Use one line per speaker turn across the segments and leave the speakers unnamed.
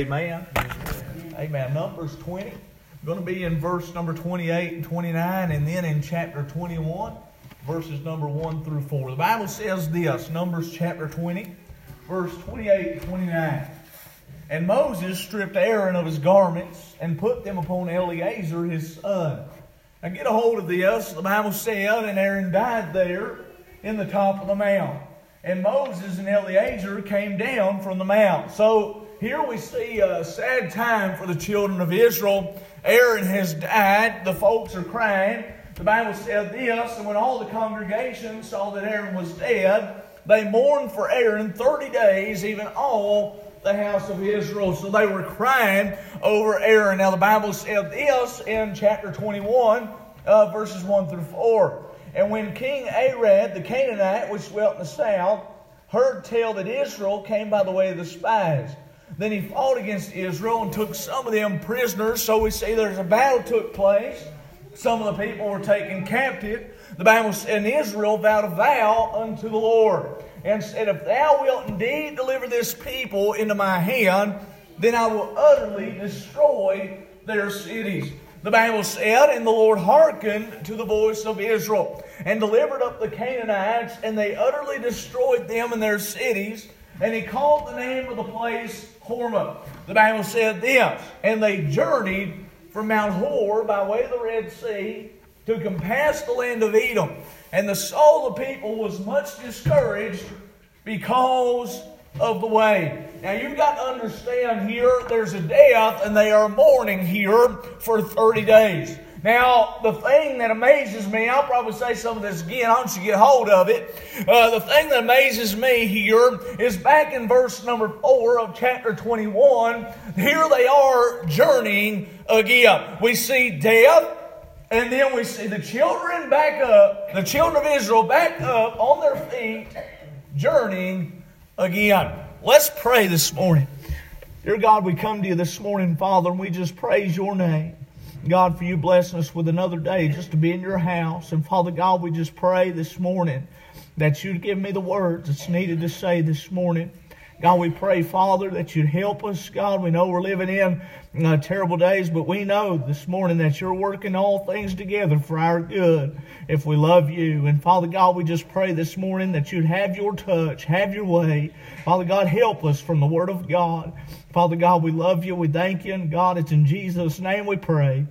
Amen. Amen. Numbers 20. going to be in verse number 28 and 29, and then in chapter 21, verses number 1 through 4. The Bible says this Numbers chapter 20, verse 28 and 29. And Moses stripped Aaron of his garments and put them upon Eleazar his son. Now get a hold of this. The Bible said, and Aaron died there in the top of the mount. And Moses and Eleazar came down from the mount. So here we see a sad time for the children of Israel. Aaron has died. The folks are crying. The Bible said this, and when all the congregation saw that Aaron was dead, they mourned for Aaron 30 days, even all the house of Israel. So they were crying over Aaron. Now the Bible said this in chapter 21, uh, verses 1 through 4. And when King Arad, the Canaanite, which dwelt in the south, heard tell that Israel came by the way of the spies, then he fought against Israel and took some of them prisoners. So we see there's a battle took place. Some of the people were taken captive. The Bible said, and Israel vowed a vow unto the Lord and said, If thou wilt indeed deliver this people into my hand, then I will utterly destroy their cities. The Bible said, And the Lord hearkened to the voice of Israel, and delivered up the Canaanites, and they utterly destroyed them and their cities. And he called the name of the place Hormah. The Bible said this, and they journeyed from Mount Hor by way of the Red Sea to compass the land of Edom. And the soul of the people was much discouraged because of the way. Now you've got to understand here there's a death and they are mourning here for 30 days. Now, the thing that amazes me, I'll probably say some of this again, I want you to get hold of it. Uh, the thing that amazes me here is back in verse number 4 of chapter 21, here they are journeying again. We see death, and then we see the children back up, the children of Israel back up on their feet, journeying again. Let's pray this morning. Dear God, we come to you this morning, Father, and we just praise your name. God, for you blessing us with another day just to be in your house. And Father God, we just pray this morning that you'd give me the words that's needed to say this morning. God, we pray, Father, that you'd help us. God, we know we're living in uh, terrible days, but we know this morning that you're working all things together for our good if we love you. And Father God, we just pray this morning that you'd have your touch, have your way. Father God, help us from the Word of God. Father God, we love you. We thank you. And God, it's in Jesus' name we pray.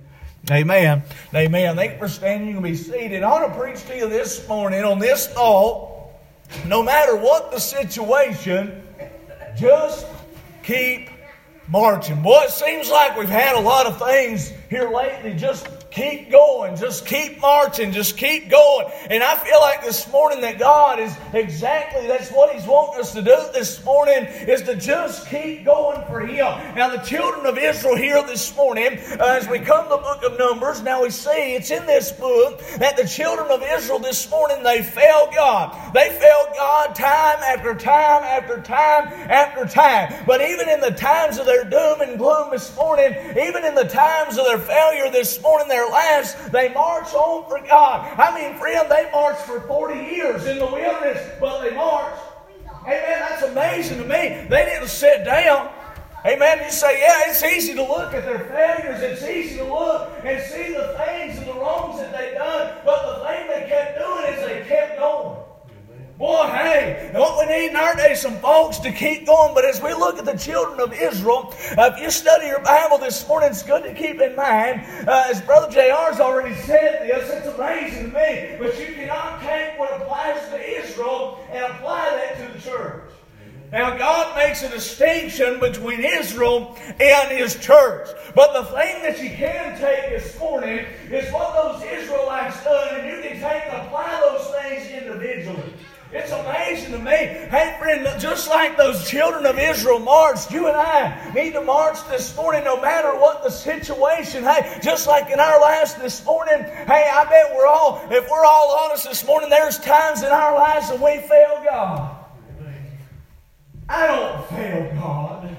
Amen. Amen. Thank you for standing. You can be seated. I want to preach to you this morning on this thought. No matter what the situation, just keep marching. Boy, it seems like we've had a lot of things here lately just keep going, just keep marching, just keep going. And I feel like this morning that God is exactly that's what He's wanting us to do this morning is to just keep going for Him. Now, the children of Israel here this morning, uh, as we come to the book of Numbers, now we see it's in this book that the children of Israel this morning they failed God. They failed God time after time after time after time. But even in the times of their doom and gloom this morning, even in the times of their failure this morning, their they march on for God. I mean, friend, they marched for 40 years in the wilderness, but they marched. Amen. That's amazing to me. They didn't sit down. Amen. You say, yeah, it's easy to look at their failures. It's easy to look and see the things and the wrongs that they've done. But the thing they kept doing is they kept going. Boy, hey, what we need our day some folks to keep going. But as we look at the children of Israel, uh, if you study your Bible this morning, it's good to keep in mind, uh, as Brother JR's already said this, it's amazing to me, but you cannot take what applies to Israel and apply that to the church. Now, God makes a distinction between Israel and His church. But the thing that you can take this morning is what those Israelites done, and you can take and apply those things individually. It's amazing to me. Hey, friend, just like those children of Israel marched, you and I need to march this morning no matter what the situation. Hey, just like in our lives this morning, hey, I bet we're all, if we're all honest this morning, there's times in our lives that we fail God. I don't fail God.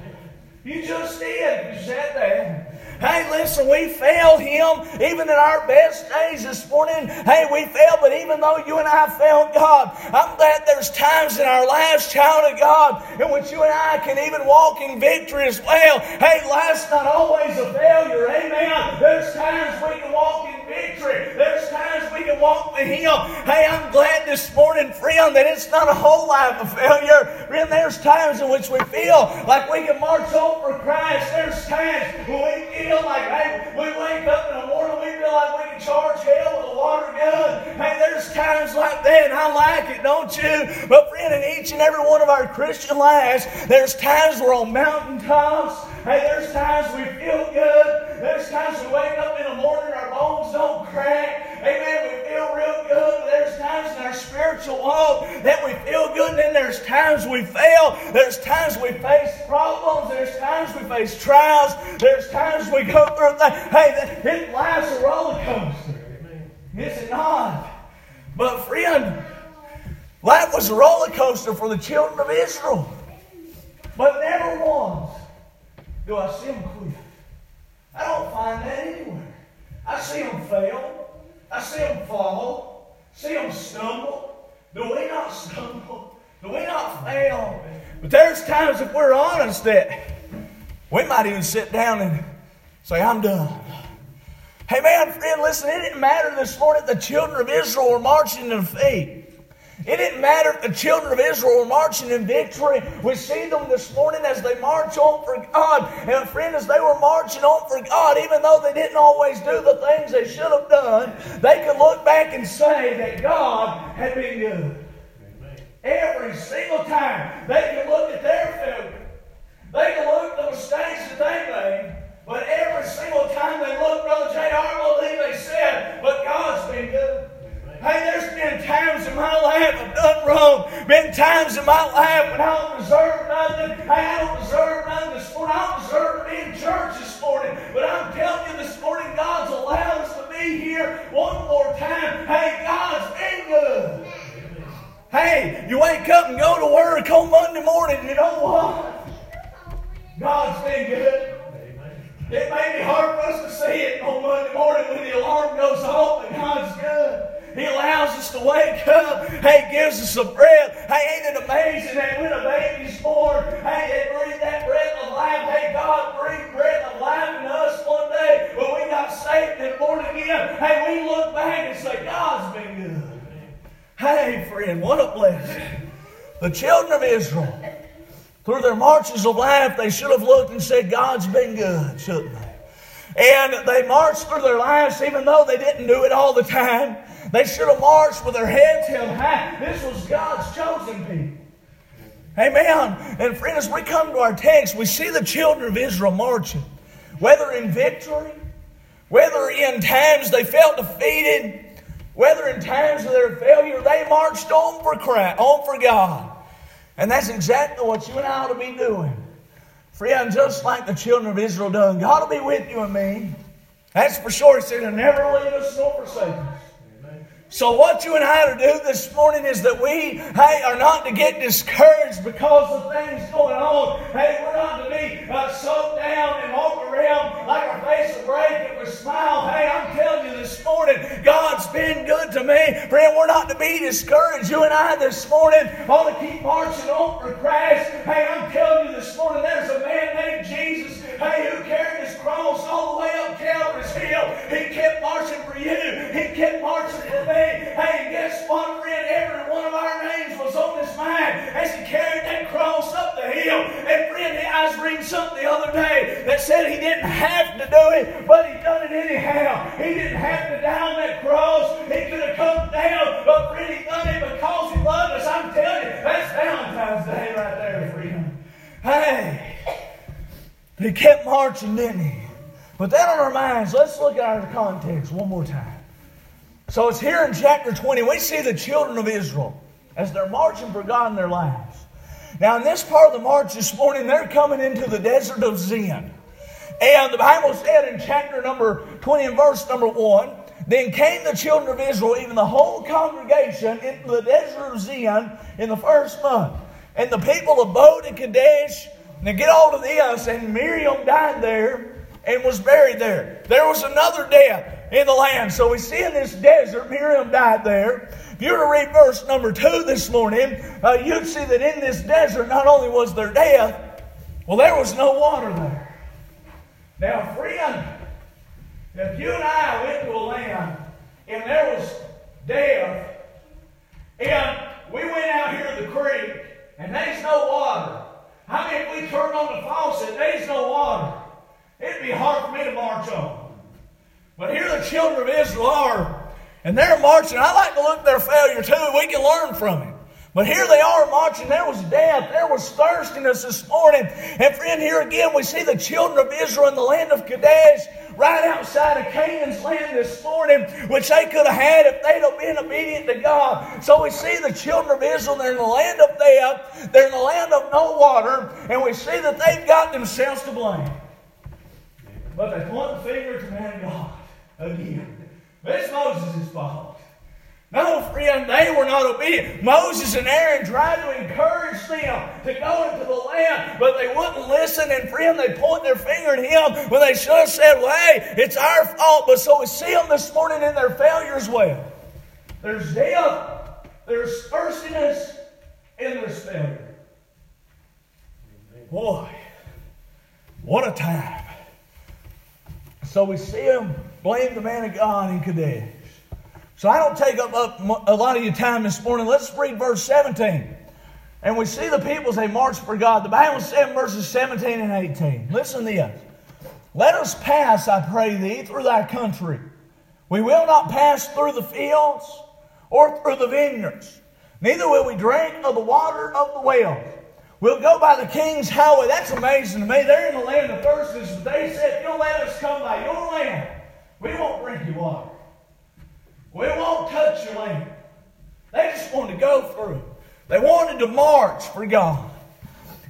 You just did. You said that. Hey, listen, we failed Him even in our best days this morning. Hey, we failed, but even though you and I failed God, I'm glad there's times in our lives, child of God, in which you and I can even walk in victory as well. Hey, life's not always a failure. Amen. There's times we can walk in victory. There's times we can walk with Him. Hey, I'm glad this morning, friend, that it's not a whole life of failure. Friend, there's times in which we feel like we can march on for Christ. There's times when we feel like, hey, we wake up in the morning, we feel like we can charge hell with a water gun. Hey, there's times like that, and I like it, don't you? But friend, in each and every one of our Christian lives, there's times we're on mountaintops. Hey, there's times we feel good. There's times we wake up in the morning, our bones don't crack. Amen. We. In our spiritual walk that we feel good, and then there's times we fail. There's times we face problems. There's times we face trials. There's times we go through things. Hey, life's a roller coaster. Is it not? But friend, life was a roller coaster for the children of Israel. But never once do I see them quit. I don't find that anywhere. I see them fail. I see them fall, see them stumble. Do we not stumble? Do we not fail? But there's times, if we're honest, that we might even sit down and say, I'm done. Hey, man, friend, listen, it didn't matter this morning the children of Israel were marching in faith. It didn't matter if the children of Israel were marching in victory. We see them this morning as they march on for God. And friend, as they were marching on for God, even though they didn't always do the things they should have done, they could look back and say that God had been good. Every single time they could look at their failure. They could look at the mistakes that they made. But every single time they looked, Brother J.R., I believe they said, but God's been good. Hey, there's been times in my life I've done wrong. Been times in my life when I don't deserve nothing. Hey, I don't deserve nothing this morning. I don't deserve to be in church this morning. But I'm telling you this morning, God's allowed us to be here one more time. Hey, God's been good. Hey, you wake up and go to work on Monday morning, you know what? God's been good. It may be hard for us to see it on Monday morning when the alarm goes off, but God's good. He allows us to wake up. Hey, gives us a breath. Hey, ain't it amazing that when a baby's born, hey, they breathe that breath of life. Hey, God breathed breath of life in us one day when we got saved and born again. Hey, we look back and say, God's been good. Hey, friend, what a blessing. The children of Israel, through of life, they should have looked and said, God's been good, shouldn't they? And they marched through their lives even though they didn't do it all the time. They should have marched with their heads held high. This was God's chosen people. Amen. And friends, as we come to our text, we see the children of Israel marching, whether in victory, whether in times they felt defeated, whether in times of their failure, they marched on for Christ, on for God. And that's exactly what you and I ought to be doing. Friend, just like the children of Israel done, God will be with you and me. That's for sure. He said, He'll never leave us nor forsake us. So, what you and I are to do this morning is that we, hey, are not to get discouraged because of things going on. Hey, we're not to be uh, soaked down and walk around like a face of break and we smile. Hey, I'm telling you this morning, God's been good to me. Friend, we're not to be discouraged. You and I this morning ought to keep marching on for Christ. Hey, I'm telling you this morning, there's a man named Jesus, hey, who carried his cross all the way up Calvary's Hill. He kept marching for you. He kept marching for me. Hey, guess what, friend? Every one of our names was on his mind as he carried that cross up the hill. And friend, I was reading something the other day that said he didn't have to do it, but he done it anyhow. He didn't have to die on that cross. He could have come down, but he done it because he loved us. I'm telling you, that's Valentine's Day right there, friend. Hey, he kept marching, didn't he? But that on our minds, let's look at our context one more time. So it's here in chapter 20, we see the children of Israel as they're marching for God in their lives. Now, in this part of the march this morning, they're coming into the desert of Zin. And the Bible said in chapter number 20 and verse number 1 Then came the children of Israel, even the whole congregation, into the desert of Zin in the first month. And the people abode in Kadesh. Now get all of this, and Miriam died there, and was buried there. There was another death in the land. So we see in this desert, Miriam died there. If you were to read verse number two this morning, uh, you'd see that in this desert not only was there death, well, there was no water there. Now, friend, if you and I went to a land and there was death, and we went out here to the creek and there's no water, I mean, if we turned on the faucet, there's no water? It'd be hard for me to march on. But here the children of Israel are, and they're marching. I like to look at their failure too. We can learn from it. But here they are marching. There was death. There was thirstiness this morning. And friend, here again we see the children of Israel in the land of Kadesh, right outside of Canaan's land this morning, which they could have had if they'd have been obedient to God. So we see the children of Israel, they're in the land of death, they're in the land of no water, and we see that they've got themselves to blame. But they point the finger to man God again. It's Moses' fault. No, friend, they were not obedient. Moses and Aaron tried to encourage them to go into the land, but they wouldn't listen. And friend, they point their finger at him when they should have said, well, hey, it's our fault. But so we see them this morning in their failure as well. There's death, there's thirstiness, and there's failure. Boy, what a time. So we see him blame the man of God in Kadesh. So I don't take up, up a lot of your time this morning. Let's read verse 17. And we see the people they march for God. The Bible says verses 17 and 18. Listen to this. Let us pass, I pray thee, through thy country. We will not pass through the fields or through the vineyards. Neither will we drink of the water of the well. We'll go by the king's highway. That's amazing to me. They're in the land of thirsters, they said, You'll let us come by your land. We won't drink your water. We won't touch your land. They just wanted to go through. They wanted to march for God.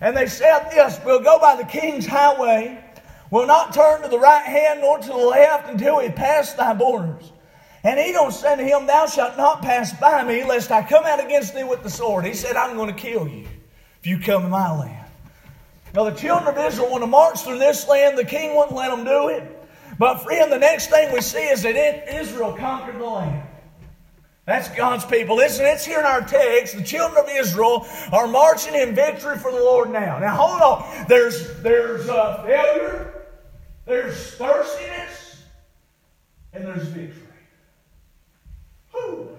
And they said this We'll go by the king's highway. We'll not turn to the right hand nor to the left until we pass thy borders. And he don't say to him, Thou shalt not pass by me, lest I come out against thee with the sword. He said, I'm going to kill you if you come to my land. Now, the children of Israel want to march through this land. The king wouldn't let them do it. But, friend, the next thing we see is that Israel conquered the land. That's God's people. Listen, it's here in our text. The children of Israel are marching in victory for the Lord now. Now, hold on. There's, there's uh, failure, there's thirstiness, and there's victory. Whew.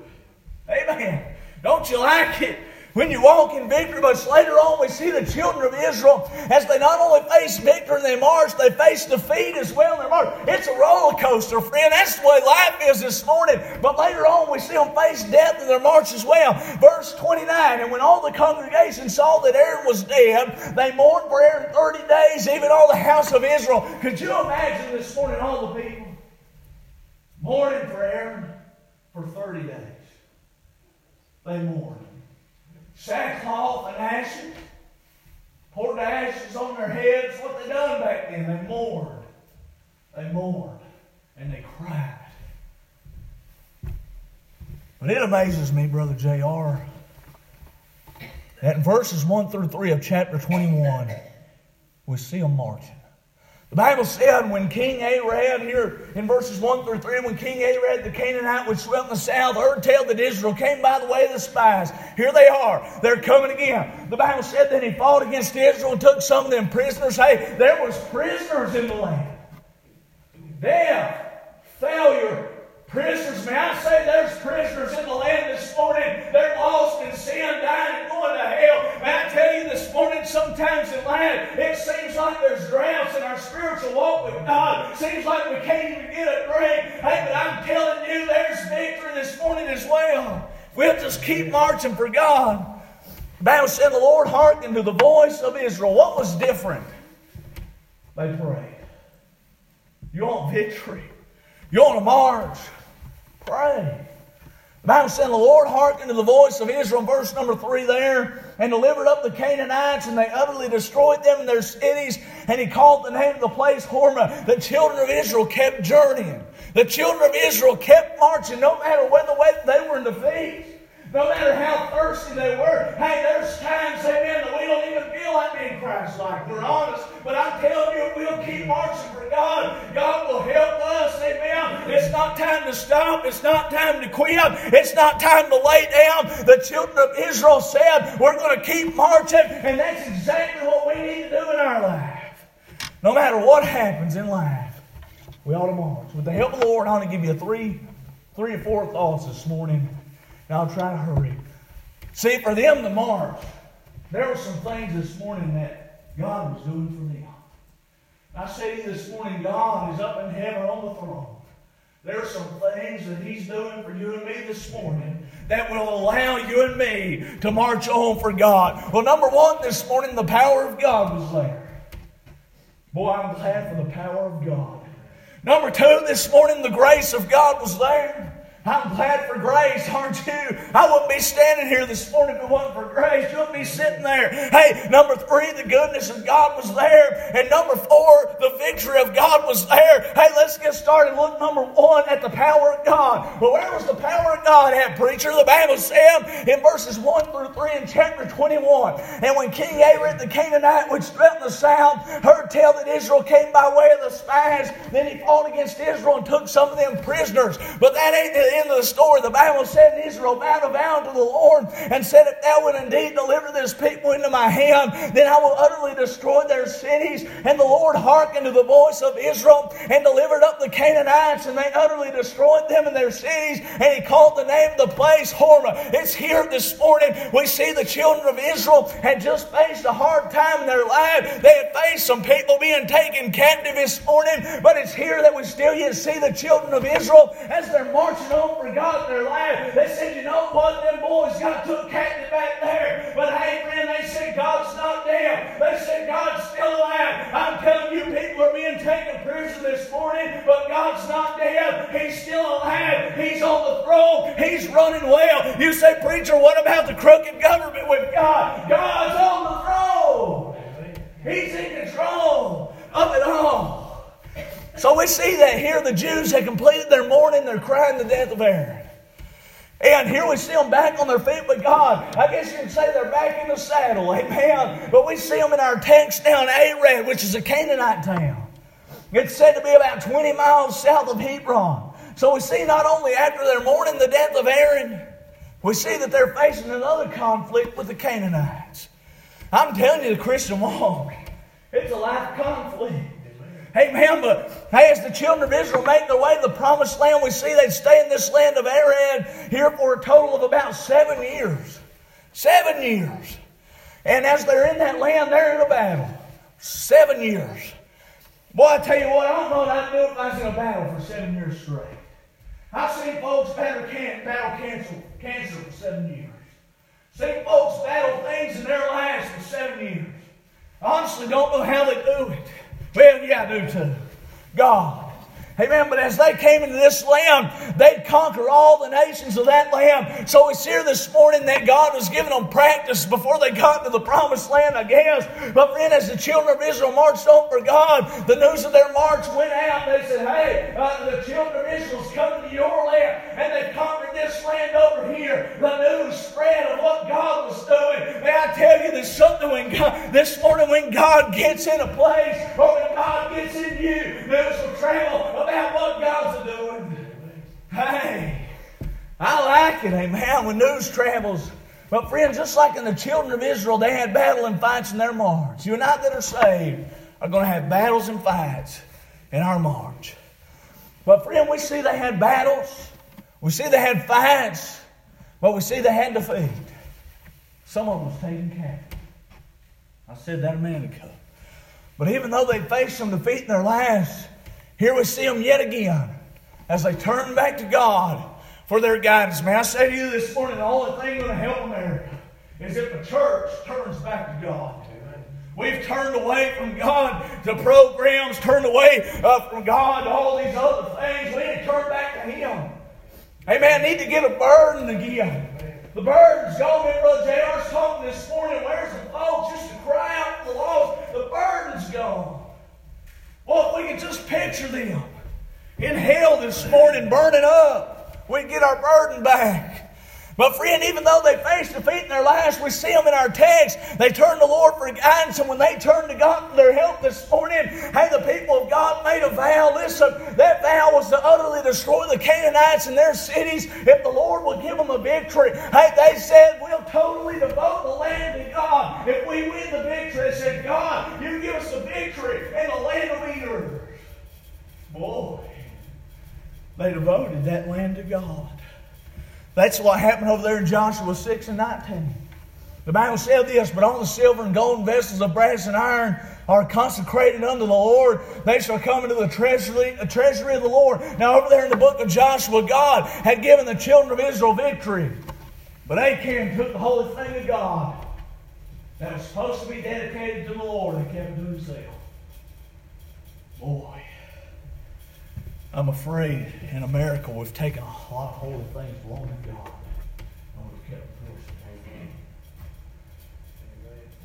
Amen. Don't you like it? When you walk in victory. But later on, we see the children of Israel as they not only face victory in their march, they face defeat as well in their march. It's a roller coaster, friend. That's the way life is this morning. But later on, we see them face death in their march as well. Verse 29 And when all the congregation saw that Aaron was dead, they mourned for Aaron 30 days, even all the house of Israel. Could you imagine this morning all the people mourning for Aaron for 30 days? They mourned sackcloth and ashes, poured the ashes on their heads. What they done back then? They mourned. They mourned and they cried. But it amazes me, Brother J.R., that in verses 1 through 3 of chapter 21, we see them marching. The Bible said when King Arad, here in verses 1 through 3, when King Arad the Canaanite, which dwelt in the south, heard tell that Israel came by the way of the spies. Here they are. They're coming again. The Bible said that he fought against Israel and took some of them prisoners. Hey, there was prisoners in the land. Death, failure, prisoners. May I say there's prisoners in the land this morning. They're lost in sin, dying, and going to hell. May I tell you this morning, sometimes in life, it seems like there's droughts in our spiritual walk with God. Seems like we can't even get a drink. Hey, but I'm telling you, there's victory this morning as well. We'll just keep marching for God. Bible said the Lord hearkened to the voice of Israel. What was different? They prayed. You want victory? You want to march? Pray. The Bible said, The Lord hearkened to the voice of Israel, verse number three there, and delivered up the Canaanites, and they utterly destroyed them and their cities. And he called the name of the place Hormah. The children of Israel kept journeying. The children of Israel kept marching, no matter whether they were in defeat. No matter how thirsty they were. Hey, there's times, amen, that we don't even feel like being Christ like. We're honest. But I'm telling you, we'll keep marching for God, God will help us. Amen. It's not time to stop. It's not time to quit. It's not time to lay down. The children of Israel said, We're going to keep marching. And that's exactly what we need to do in our life. No matter what happens in life, we ought to march. With the help of the Lord, I want to give you three, three or four thoughts this morning and I'll try to hurry. See, for them to march, there were some things this morning that God was doing for them. I say to you this morning, God is up in heaven on the throne. There are some things that He's doing for you and me this morning that will allow you and me to march on for God. Well, number one, this morning, the power of God was there. Boy, I'm glad for the power of God. Number two, this morning, the grace of God was there. I'm glad for grace, aren't you? I wouldn't be standing here this morning if it wasn't for grace. You wouldn't be sitting there. Hey, number three, the goodness of God was there. And number four, the victory of God was there. Hey, let's get started. Look, number one, at the power of God. Well, where was the power of God at, preacher? The Bible said in verses 1 through 3 in chapter 21. And when King Arad the Canaanite, which dwelt in the south, heard tell that Israel came by way of the spies, then he fought against Israel and took some of them prisoners. But that ain't the end of the story, the Bible said Israel vowed a vow to the Lord and said, If thou wilt indeed deliver this people into my hand, then I will utterly destroy their cities. And the Lord hearkened to the voice of Israel and delivered up the Canaanites, and they utterly destroyed them and their cities. And he called the name of the place Hormah. It's here this morning. We see the children of Israel had just faced a hard time in their life. They had faced some people being taken captive this morning, but it's here that we still yet see the children of Israel as they're marching on for God in their life. They said, you know what, them boys got took captive back there. But hey, friend, they said God's not dead. They said God's still alive. I'm telling you, people are being taken prisoner this morning, but God's not dead. He's still alive. He's on the throne. He's running well. You say, preacher, what about the crooked government with God? God's on the throne. He's in control of it all. So we see that here the Jews had completed their mourning, they're crying the death of Aaron. And here we see them back on their feet with God. I guess you can say they're back in the saddle, amen. But we see them in our text down Arad, which is a Canaanite town. It's said to be about 20 miles south of Hebron. So we see not only after their mourning the death of Aaron, we see that they're facing another conflict with the Canaanites. I'm telling you, the Christian walk, it's a life conflict. Amen. But hey, as the children of Israel make their way to the promised land, we see they stay in this land of Arad here for a total of about seven years. Seven years. And as they're in that land, they're in a battle. Seven years. Boy, I tell you what, I don't know what I'd do if I was in a battle for seven years straight. I've seen folks battle, can- battle cancer, cancer for seven years. Seen folks battle things in their lives for seven years. Honestly don't know how they do it. Well, yeah, I do too. God. Amen. But as they came into this land, they'd conquer all the nations of that land. So it's here this morning that God was giving them practice before they got to the promised land, I guess. But then as the children of Israel marched on for God, the news of their march went out. They said, hey, uh, the children of Israel's coming to your land, and they've conquered this land over here. The news spread of what God was doing. May I tell you, there's something when God, this morning when God gets in a place, or when God gets in you, news will travel about what God's doing. Hey, I like it, amen, when news travels. But friends, just like in the children of Israel, they had battle and fights in their march. You and I that are saved are going to have battles and fights in our march. But friend, we see they had battles. We see they had fights. But we see they had defeat. Some of them was taken captive. I said that a minute ago. But even though they faced some defeat in their lives, here we see them yet again as they turn back to God for their guidance. May I say to you this morning, the only thing going to help America is if the church turns back to God. We've turned away from God to programs, turned away uh, from God to all these other things. We need to turn back to Him. Amen. Need to get a burden again. The burden's gone. Me Brother J.R.'s talking this morning. Where's the folks just to cry out the lost? The burden's gone. Well, if we could just picture them in hell this morning burning up, we'd get our burden back. But friend, even though they faced defeat in their lives, we see them in our text. They turned to the Lord for guidance, and when they turned to God for their help this morning, hey, the people of God made a vow. Listen, that vow was to utterly destroy the Canaanites and their cities if the Lord would give them a victory. Hey, they said, we'll totally devote the land to God. If we win the victory, they said, God, you give us the victory, and the land will be. Boy, they devoted that land to God. That's what happened over there in Joshua 6 and 19. The Bible said this, but all the silver and golden vessels of brass and iron are consecrated unto the Lord. They shall come into the treasury, the treasury of the Lord. Now, over there in the book of Joshua, God had given the children of Israel victory. But Achan took the holy thing of God that was supposed to be dedicated to the Lord and kept it to himself. Boy, I'm afraid in America we've taken a lot of holy things belonging to God and we've kept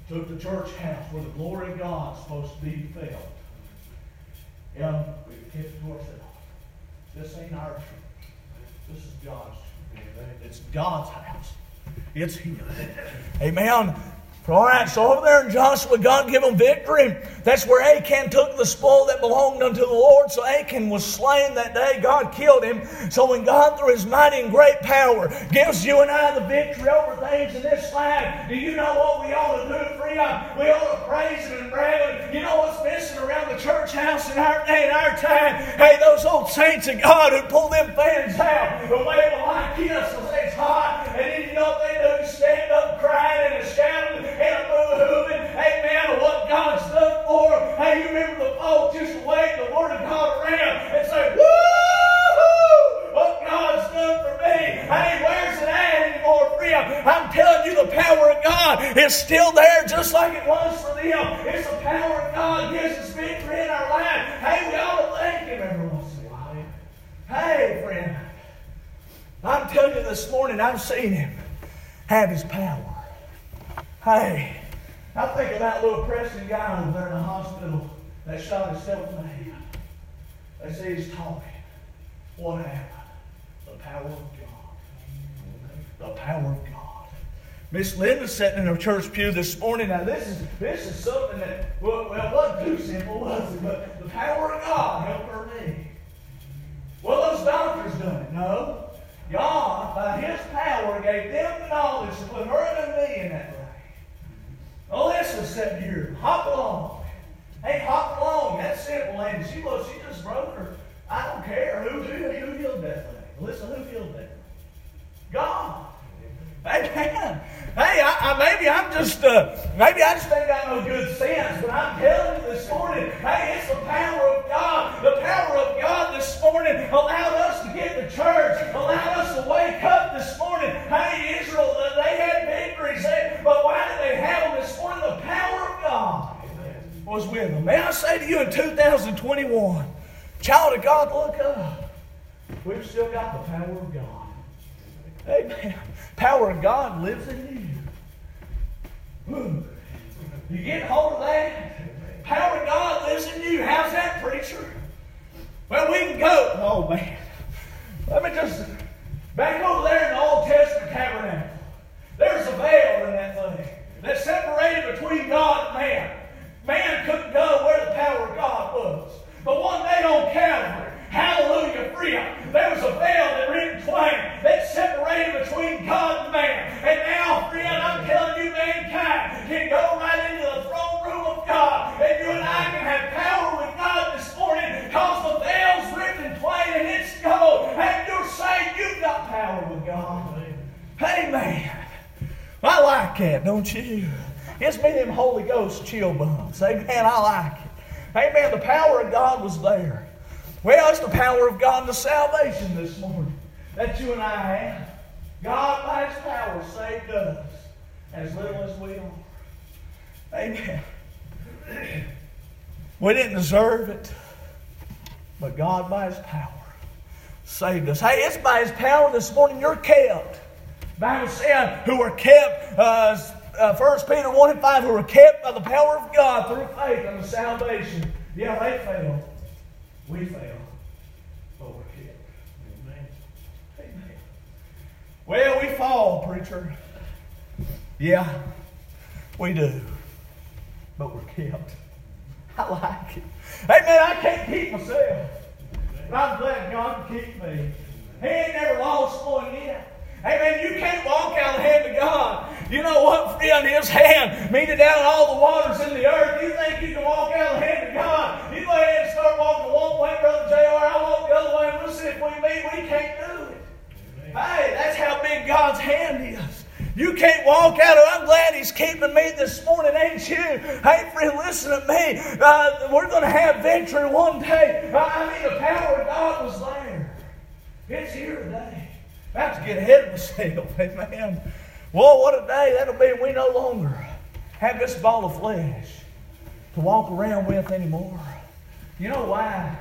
Took the church house where the glory of God is supposed to be felt. And we've kept it to ourselves. This ain't our church. This is God's church. It's God's house. It's His. Amen. All right, so over there in Joshua, God gave them victory. That's where Achan took the spoil that belonged unto the Lord. So Achan was slain that day. God killed him. So when God, through his mighty and great power, gives you and I the victory over things in this life, do you know what we ought to do, friend? We ought to praise Him and brag Him. You know what's missing around the church house in our day and our time? Hey, those old saints of God who pull them fans out and wave like because it's hot. And then you know what they do? Stand up crying and shouting a boo-hooing. Amen. What God's done for. Hey, you remember the folks just wave the Word of God around and say, Woo! What God's done for me. Hey, where's it at anymore, friend? I'm telling you, the power of God is still there just like it was for them. It's the power of God gives us victory in our life. Hey, we ought to thank Him every once in a while. Hey, friend. I'm telling you this morning, I've seen Him have His power. Hey, I think of that little Preston guy over there in the hospital that shot himself in the head. They say he's talking. What happened? The power of God. The power of God. Miss Linda's sitting in her church pew this morning. Now this is this is something that well, well wasn't too simple, was it? But the power of God helped her knee. Well, those doctors done it. No. God, by His power, gave them the knowledge to put her and me in that way. Alyssa sitting here, hop along. Hey, hop along. That's simple, lady. She was, she just broke her. I don't care who, who, who healed that thing. Alyssa, who healed that? God. Amen. Hey, I, I, maybe I'm just, uh, maybe I just ain't got no good sense, but I'm telling you this morning, hey, it's the power of God. The power of God this morning allowed us to get to church, allowed us to wake up this morning. Hey, Israel, they had victories, but why did they have them this morning? The power of God was with them. May I say to you in 2021, child of God, look up. We've still got the power of God. Amen. Power of God lives in you. Ooh. You get hold of that? Power of God lives in you. How's that, preacher? Well, we can go. Oh, man. Let me just back over there in the Old Testament tabernacle. There's a veil in that thing that separated between God and man. Man couldn't go where the power of God was. But one day on Calvary, hallelujah, freedom, there was a veil that rent in twain that separated between God and man. And now, friend, I'm telling you, mankind can go right into the throne room of God. And you and I can have power with God this morning because the veil's ripped in twain and it's gone. And you're saying you've got power with God. Amen. I like that, don't you? It's me them Holy Ghost chill bumps. Amen. I like it. Amen. The power of God was there. Well, it's the power of God to salvation this morning that you and I have. God, by His power, saved us as little as we are. Amen. We didn't deserve it, but God, by His power, saved us. Hey, it's by His power this morning you're kept. The Bible said, who are kept, uh, uh, 1 Peter 1 and 5, who were kept by the power of God through faith unto salvation. Yeah, they failed. We failed. But we're kept. Amen. Amen. Well, we fall, preacher. Yeah, we do. But we're kept. I like it. Man, I can't keep myself. But I'm glad God can keep me. He ain't never lost one yet. Man, you can't walk out of the hand God. You know what, friend? His hand meted down all the waters in the earth. You think you can walk out of the hand of God? You go ahead and start walking one way, Brother JR. I'll walk the other way, and we'll see if we meet. We can't do it. Hey, that's how big God's hand is. You can't walk out of I'm glad He's keeping me this morning, ain't you? Hey, friend, listen to me. Uh, we're going to have victory one day. I mean, the power of God was there. It's here today. About to get ahead of myself, amen. Well, what a day that'll be. We no longer have this ball of flesh to walk around with anymore. You know why?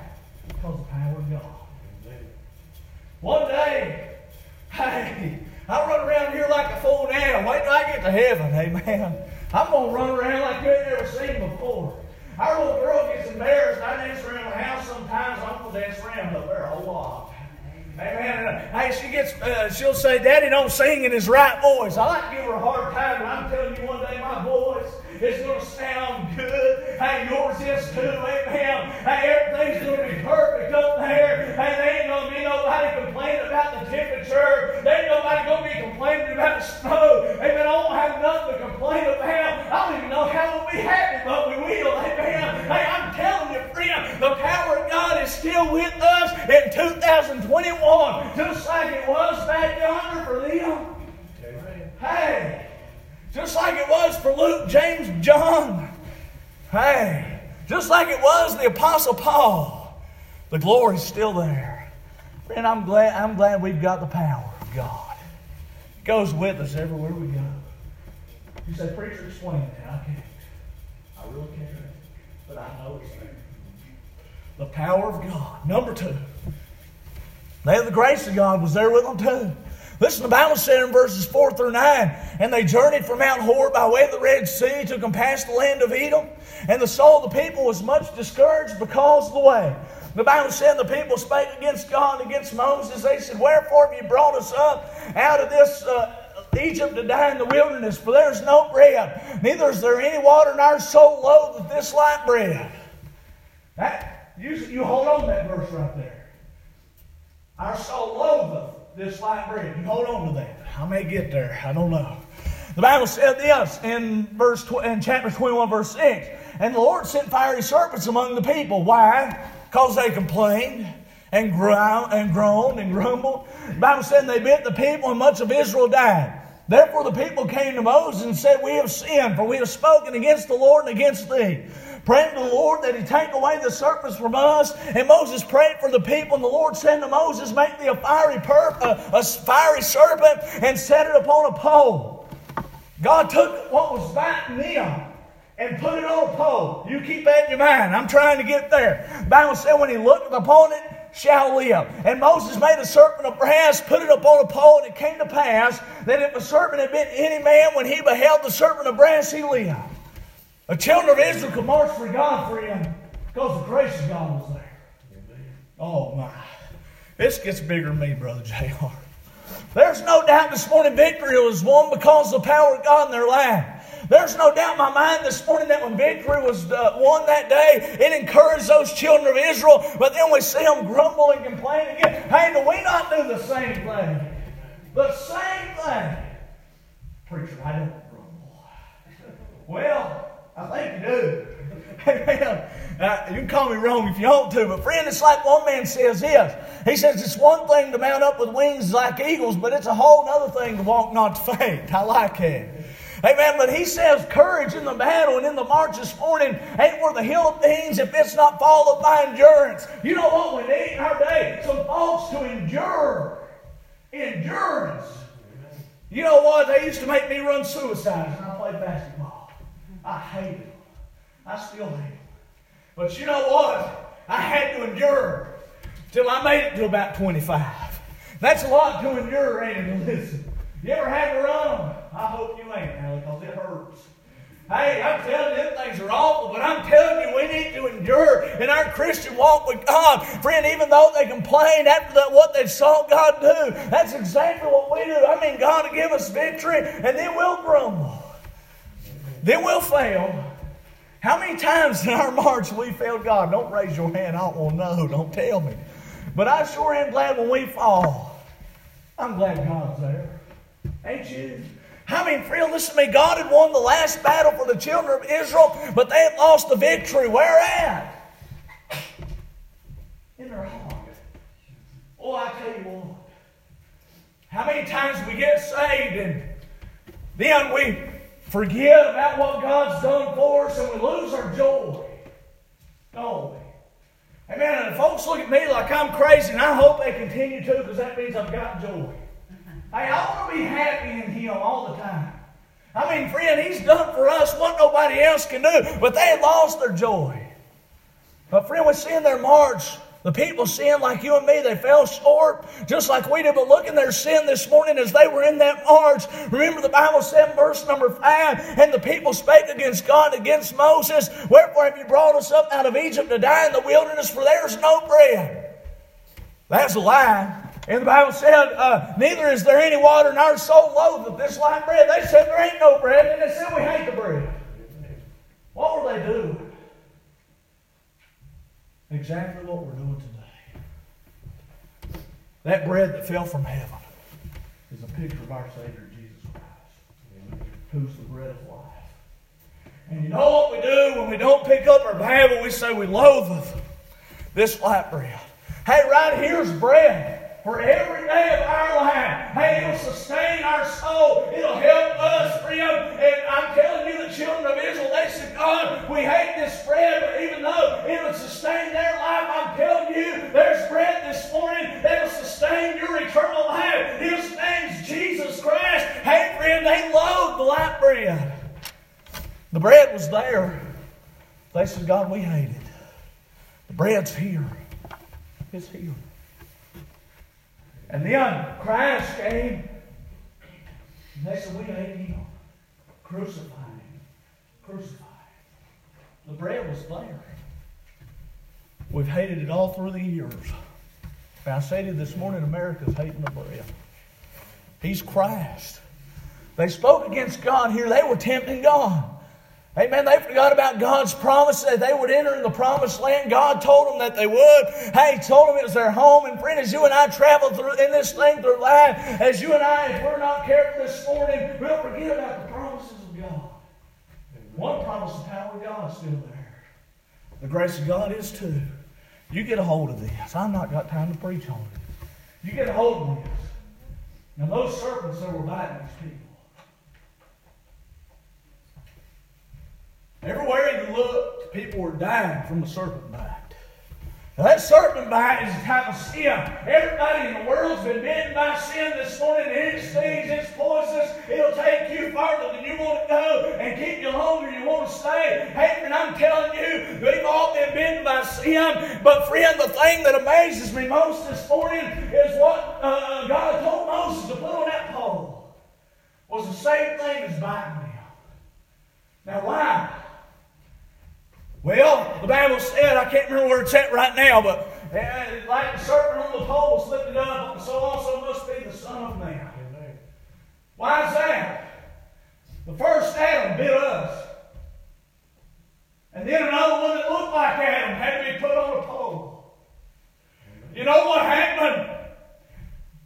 Because the power of God. One day, hey, I run around here like a fool now. Wait till I get to heaven, amen. I'm going to run around like you ain't never seen before. Our little girl gets embarrassed. I dance around the house sometimes. I'm going to dance around up there a whole lot. Amen. Hey, she gets, uh, she'll say, Daddy don't sing in his right voice. I like to give her a hard time, but I'm telling you one day my voice is going to sound good. Hey, yours is too. Amen. Hey, everything's going to be perfect up there. Hey, there ain't going to be nobody complaining about the temperature. There ain't nobody going to be complaining about the snow. Amen. I don't have nothing to complain about. I don't even know how we'll be happy, but we will. Amen. Hey, I'm telling you, the power of God is still with us in 2021, just like it was back yonder for them. Hey, just like it was for Luke, James, John. Hey, just like it was the Apostle Paul, the glory's still there. Friend, I'm glad, I'm glad we've got the power of God. It goes with us everywhere we go. You say, Preacher, explain it. I can't. I really can't. But I know it's there. The power of God. Number two. They the grace of God was there with them too. Listen, the Bible said in verses 4 through 9, and they journeyed from Mount Hor by way of the Red Sea to compass the land of Edom, and the soul of the people was much discouraged because of the way. The Bible said the people spake against God and against Moses. They said, Wherefore have you brought us up out of this uh, Egypt to die in the wilderness? For there is no bread, neither is there any water, and our soul loatheth this light bread. That, you, you hold on to that verse right there. Our soul loatheth this light bread. You hold on to that. I may get there. I don't know. The Bible said this in verse tw- in chapter 21, verse 6. And the Lord sent fiery serpents among the people. Why? Because they complained and ground and groaned and grumbled. The Bible said they bit the people, and much of Israel died. Therefore the people came to Moses and said, We have sinned, for we have spoken against the Lord and against thee praying to the Lord that He take away the serpents from us. And Moses prayed for the people, and the Lord said to Moses, Make thee a fiery, perp, a, a fiery serpent and set it upon a pole. God took what was biting them and put it on a pole. You keep that in your mind. I'm trying to get there. The Bible said when he looked upon it, shall live. And Moses made a serpent of brass, put it upon a pole, and it came to pass that if a serpent had been any man, when he beheld the serpent of brass, he lived. The children of Israel could march for God, friend, because the grace of God was there. Oh, my. This gets bigger than me, Brother J.R. There's no doubt this morning victory was won because of the power of God in their life. There's no doubt in my mind this morning that when victory was uh, won that day, it encouraged those children of Israel, but then we see them grumble and complain again. Hey, do we not do the same thing? The same thing. Preacher, I don't grumble. Well, I think you do. Uh, you can call me wrong if you want to, but friend, it's like one man says this. He says it's one thing to mount up with wings like eagles, but it's a whole other thing to walk not to faint. I like it. Amen. But he says courage in the battle and in the march this morning ain't worth a hill of beans if it's not followed by endurance. You know what we need in our day? Some folks to endure. Endurance. You know what? They used to make me run suicide when I played basketball. I hated them. I still hate them. But you know what? I had to endure till I made it to about 25. That's a lot to endure, ain't it? Listen. You ever had to run? I hope you ain't, Allie, because it hurts. Hey, I'm telling you, things are awful, but I'm telling you, we need to endure in our Christian walk with God. Friend, even though they complain after that, what they saw God do, that's exactly what we do. I mean, God will give us victory, and then we'll grumble. Then we'll fail. How many times in our march we failed God? Don't raise your hand. I don't want to know. Don't tell me. But I sure am glad when we fall. I'm glad God's there. Ain't you? I mean, friend, listen to me. God had won the last battle for the children of Israel, but they had lost the victory. Where at? In their heart. Oh, I tell you what. How many times we get saved and then we forget about what God's done for us and we lose our joy? Don't we? Amen. And folks look at me like I'm crazy, and I hope they continue to because that means I've got joy. Hey, I want to be happy in Him all the time. I mean, friend, He's done for us what nobody else can do, but they lost their joy. But, friend, we see in their march, the people sin like you and me. They fell short just like we did. But look in their sin this morning as they were in that march. Remember the Bible said verse number 5 And the people spake against God, against Moses. Wherefore have you brought us up out of Egypt to die in the wilderness? For there is no bread. That's a lie. And the Bible said, uh, Neither is there any water, in our soul loatheth this light bread. They said there ain't no bread, and they said we hate the bread. What were they doing? Exactly what we're doing today. That bread that fell from heaven is a picture of our Savior Jesus Christ, who's the bread of life. And you know what we do when we don't pick up our Bible? We say we loatheth this light bread. Hey, right here's bread for every day of our life. Hey, it'll sustain our soul. It'll help us, friend. And I'm telling you, children of Israel, they said, God, we hate this bread, but even though it would sustain their life, I'm telling you, there's bread this morning that'll sustain your eternal life. His name's Jesus Christ. Hey, friend, they loathed the light bread. The bread was there. They said, God, we hate it. The bread's here. It's here. And then Christ came. And they said, We hate him. Crucify him. The bread was there. We've hated it all through the years. And I say to this morning, America's hating the bread. He's Christ. They spoke against God here. They were tempting God. Amen. They forgot about God's promise that they would enter in the promised land. God told them that they would. Hey, He told them it was their home. And friend, as you and I travel through in this thing through life, as you and I, if we're not careful this morning, we'll forget about the promises of God. One promise of power of God is still there. The grace of God is too. You get a hold of this. I've not got time to preach on it. You get a hold of this. Now those serpents that were biting these people. Everywhere you looked, people were dying from the serpent bite. That serpent bite is a type of sin. Everybody in the world's been bitten by sin this morning. It stings, it's poisonous. It'll take you farther than you want to go and keep you longer than you want to stay. Hey, and I'm telling you, we've all been bitten by sin. But, friend, the thing that amazes me most this morning is what uh, God told Moses to put on that pole was the same thing as biting them. Now, why? Well, the Bible said, I can't remember where it's at right now, but uh, like the serpent on the pole slipped it up, so also must be the Son of Man. Why is that? The first Adam bit us. And then another one that looked like Adam had to be put on a pole. You know what happened?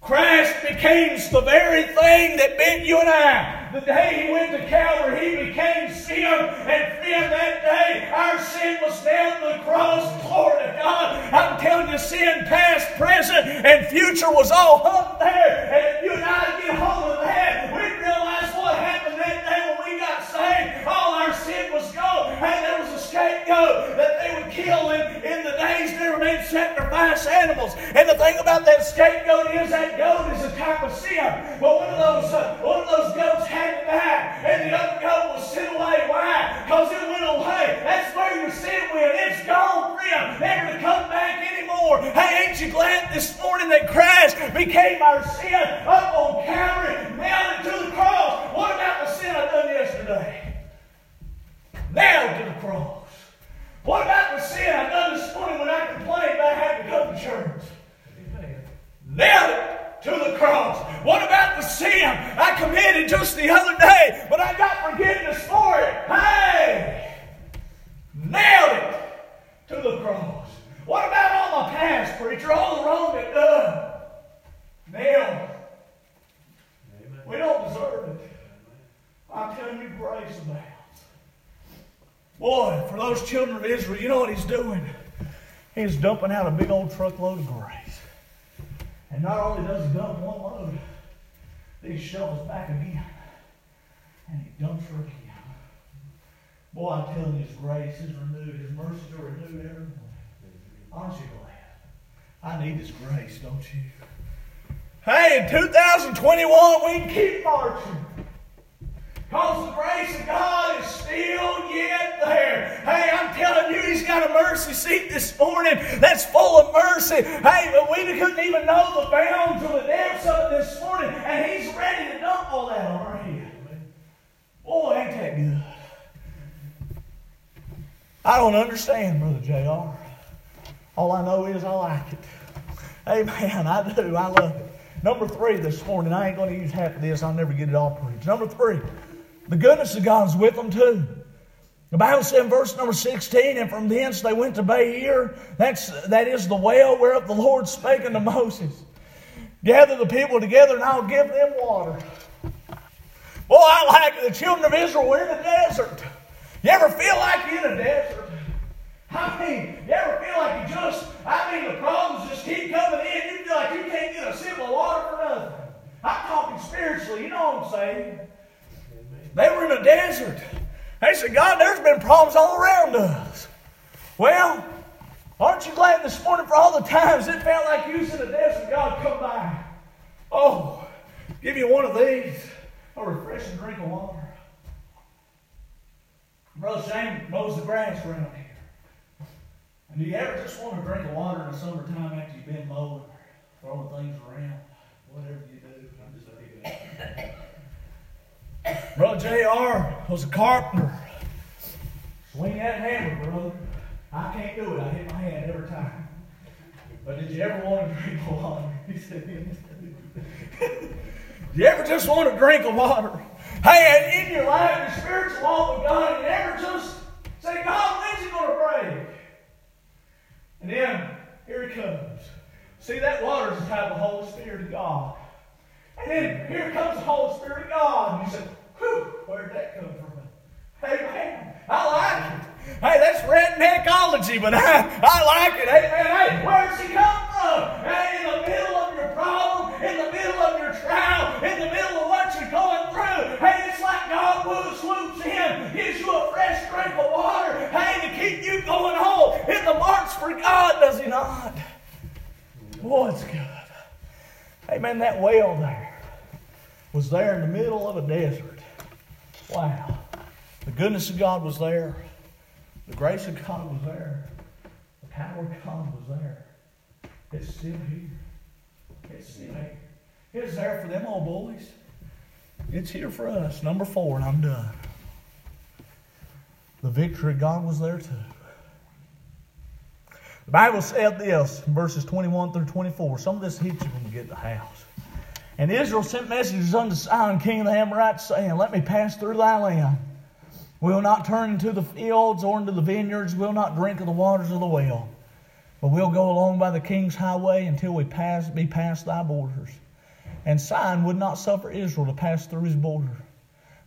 Christ became the very thing that bit you and I. The day he went to Calvary, he became sin. And friend, that day, our sin was nailed to the cross. Glory to God. I'm telling you, sin past, present, and future was all hung animals. And the thing about that scapegoat is that goat is a type of sin. But one of those, uh, one of those goats had had back, and the other goat was sent away. Why? Because it went away. That's where your sin went. It's gone, friend. Never to come back anymore. Hey, ain't you glad this morning that Christ became our sin up on Calvary, nailed it to the cross? What about the sin I done yesterday? What about the sin I done this morning when I complained I had to go to church? Nailed it to the cross. What about the sin I committed just the other day, but I got forgiveness for it? Hey! Nailed it to the cross. What about all my past, preacher? All the wrong that done? Nailed it. We don't deserve it. I'm telling you, grace abounds. Boy, for those children of Israel, you know what he's doing? He's dumping out a big old truckload of grace. And not only does he dump one load, he shovels back again. And he dumps her again. Boy, I'm telling you, his grace is renewed. His mercies are renewed every morning. Aren't you glad? I need his grace, don't you? Hey, in 2021, we can keep marching. Because the grace of God is still yet there. Hey, I'm telling you, He's got a mercy seat this morning that's full of mercy. Hey, but we couldn't even know the bounds or the depths of it this morning, and He's ready to dump all that on our head. Boy, ain't that good. I don't understand, Brother J.R. All I know is I like it. Hey, Amen. I do. I love it. Number three this morning, I ain't going to use half of this. I'll never get it all preached. Number three, the goodness of God's with them too. The Bible said in verse number 16, and from thence they went to Beer. That's, that is the well whereof the Lord spake unto Moses. Gather the people together, and I'll give them water. Boy, I like. The children of Israel were in the desert. You ever feel like you're in a desert? I mean, you ever feel like you just, I mean, the problems just keep coming in. You feel like you can't get a sip of water for nothing. I'm talking spiritually, you know what I'm saying? They were in a desert. They said, God, there's been problems all around us. Well, aren't you glad this morning for all the times it felt like you was in a desert, God come by? Oh, give you one of these, a refreshing drink of water. Brother Shane mows the grass around here. And do you ever just want a drink of water in the summertime after you've been mowing throwing things around? Whatever you do. I'm just thinking. Brother J.R. was a carpenter. Swing that hammer, brother. I can't do it. I hit my hand every time. But did you ever want to drink water? He said, Did you ever just want a drink of water? Hey, and in your life, your spiritual walk with God, you ever just say, God, when's he going to break? And then, here he comes. See, that water is the type of Holy Spirit of God. And then here comes the Holy Spirit of God. And you say, whew, where'd that come from? Man, I like it. Hey, that's redneckology, but I, I like it. Hey, man, hey, where's he come from? Hey, in the middle of your problem, in the middle of your trial, in the middle of what you're going through. Hey, it's like God swoops in, gives you a fresh drink of water, hey, to keep you going home in the marks for God, does he not? It's good. Man, that well there was there in the middle of a desert. Wow. The goodness of God was there. The grace of God was there. The power of God was there. It's still here. It's still here. It's there for them old boys. It's here for us. Number four, and I'm done. The victory of God was there too. The Bible said this verses 21 through 24. Some of this hits you when you get to the house. And Israel sent messengers unto Sihon, king of the Amorites, saying, Let me pass through thy land. We will not turn into the fields or into the vineyards. We'll not drink of the waters of the well. But we'll go along by the king's highway until we pass, be past thy borders. And Sihon would not suffer Israel to pass through his border.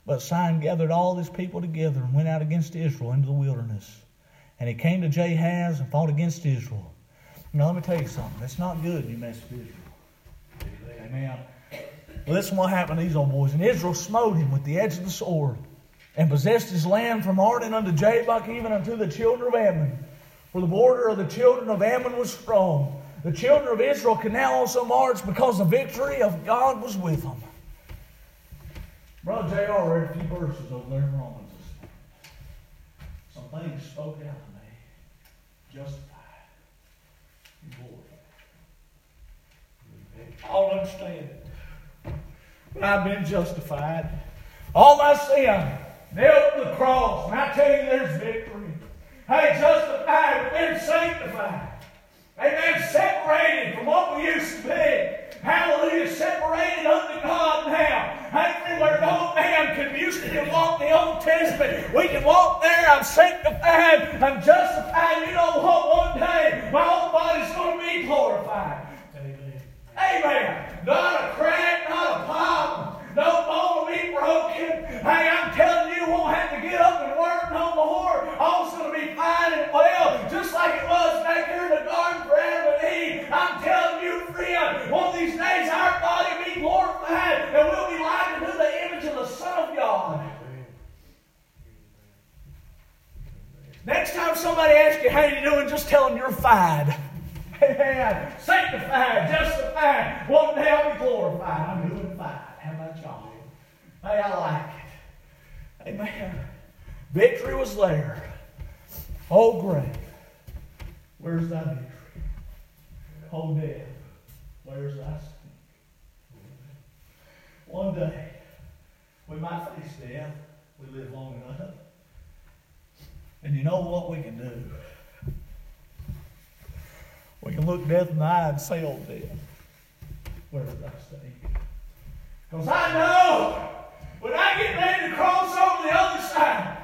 But Sihon gathered all his people together and went out against Israel into the wilderness. And he came to Jahaz and fought against Israel. Now, let me tell you something. It's not good you mess with Israel. Amen. Listen what happened to these old boys. And Israel smote him with the edge of the sword and possessed his land from Arnon unto Jabbok, even unto the children of Ammon. For the border of the children of Ammon was strong. The children of Israel can now also march because the victory of God was with them. Brother J.R. read a few verses over there in Romans things spoke out to me. Justified. Glorified. I don't understand it. But I've been justified. All my sin nailed to the cross. And I tell you, there's victory. Hey, justified, been sanctified. Amen. Separated from what we used to be. Hallelujah. Separated unto God now. Hey, where no man can used walk the Old Testament. We can walk there. I'm sanctified. I'm justified. You know what? One day my whole body's going to be glorified. Amen. Amen. Not a crack, not a pop. No bone will be broken. Hey, I'm telling you, you won't have to get up and no more. All's going to be fine and well, just like it was back here in the garden for Adam and Eve. I'm telling you, friend, one of these days our body will be glorified and we'll be likened to the image of the Son of God. Next time somebody asks you how you doing, just tell them you're fine. Amen. Sanctified, justified. One day I'll be glorified. I'm doing fine. How about y'all? Hey, I like it. Amen. Victory was there. Oh, grave. Where's thy victory? Oh, death. Where's thy sting? One day, we might face death. We live long enough. And you know what we can do? We can look death in the eye and say, Oh, death, where's thy sting? Because I know when I get ready to cross over the other side,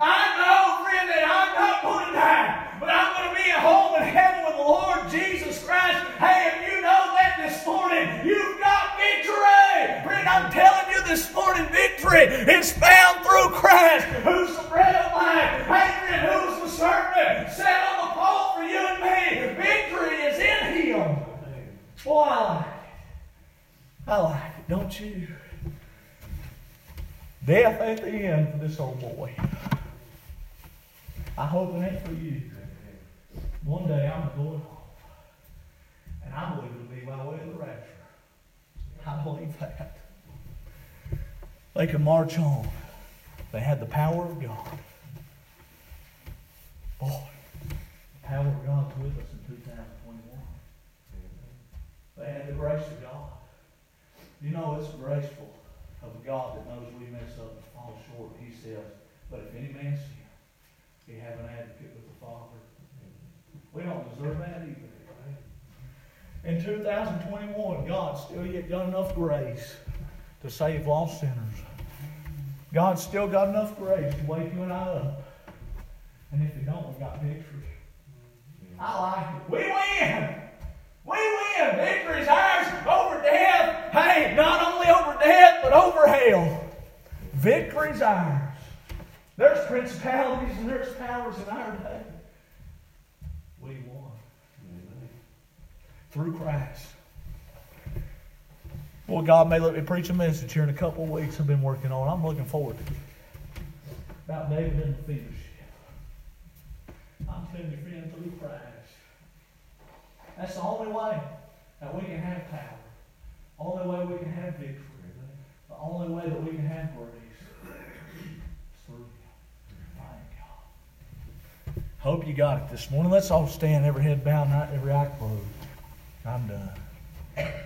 I know, friend, that I'm not going to die, but I'm going to be at home in heaven with the Lord Jesus Christ. Hey, if you know that this morning, you've got victory. Friend, I'm telling you this morning, victory is found through Christ, who's the bread of life. Hey, friend, who's the serpent set on the pole for you and me. Victory is in Him. Boy, I like it. I like it don't you? Death ain't the end for this old boy. I hope it for you. One day I'm going. And I believe it'll be by way of the rapture. I believe that. They can march on. They had the power of God. Boy, the power of God's with us in 2021. They had the grace of God. You know, it's graceful of a God that knows we mess up and fall short. He says, but if any man sin, he have an advocate with the Father. We don't deserve that either. In 2021, God still yet got enough grace to save lost sinners. God's still got enough grace to wake you and I up. And if He don't, we got victory. I like it. We win! We win. Victory is ours over death. Hey, not only over death, but over hell. Victory's ours. There's principalities and there's powers in our day. We won. Through Christ. Well, God may let me preach a message here in a couple of weeks I've been working on. I'm looking forward to it. About David and the leadership. I'm telling you, friend, through Christ. That's the only way that we can have power. Only way we can have victory. The only way that we can have grace is through Him. Thank God. Hope you got it this morning. Let's all stand, every head bowed, every eye closed. I'm done.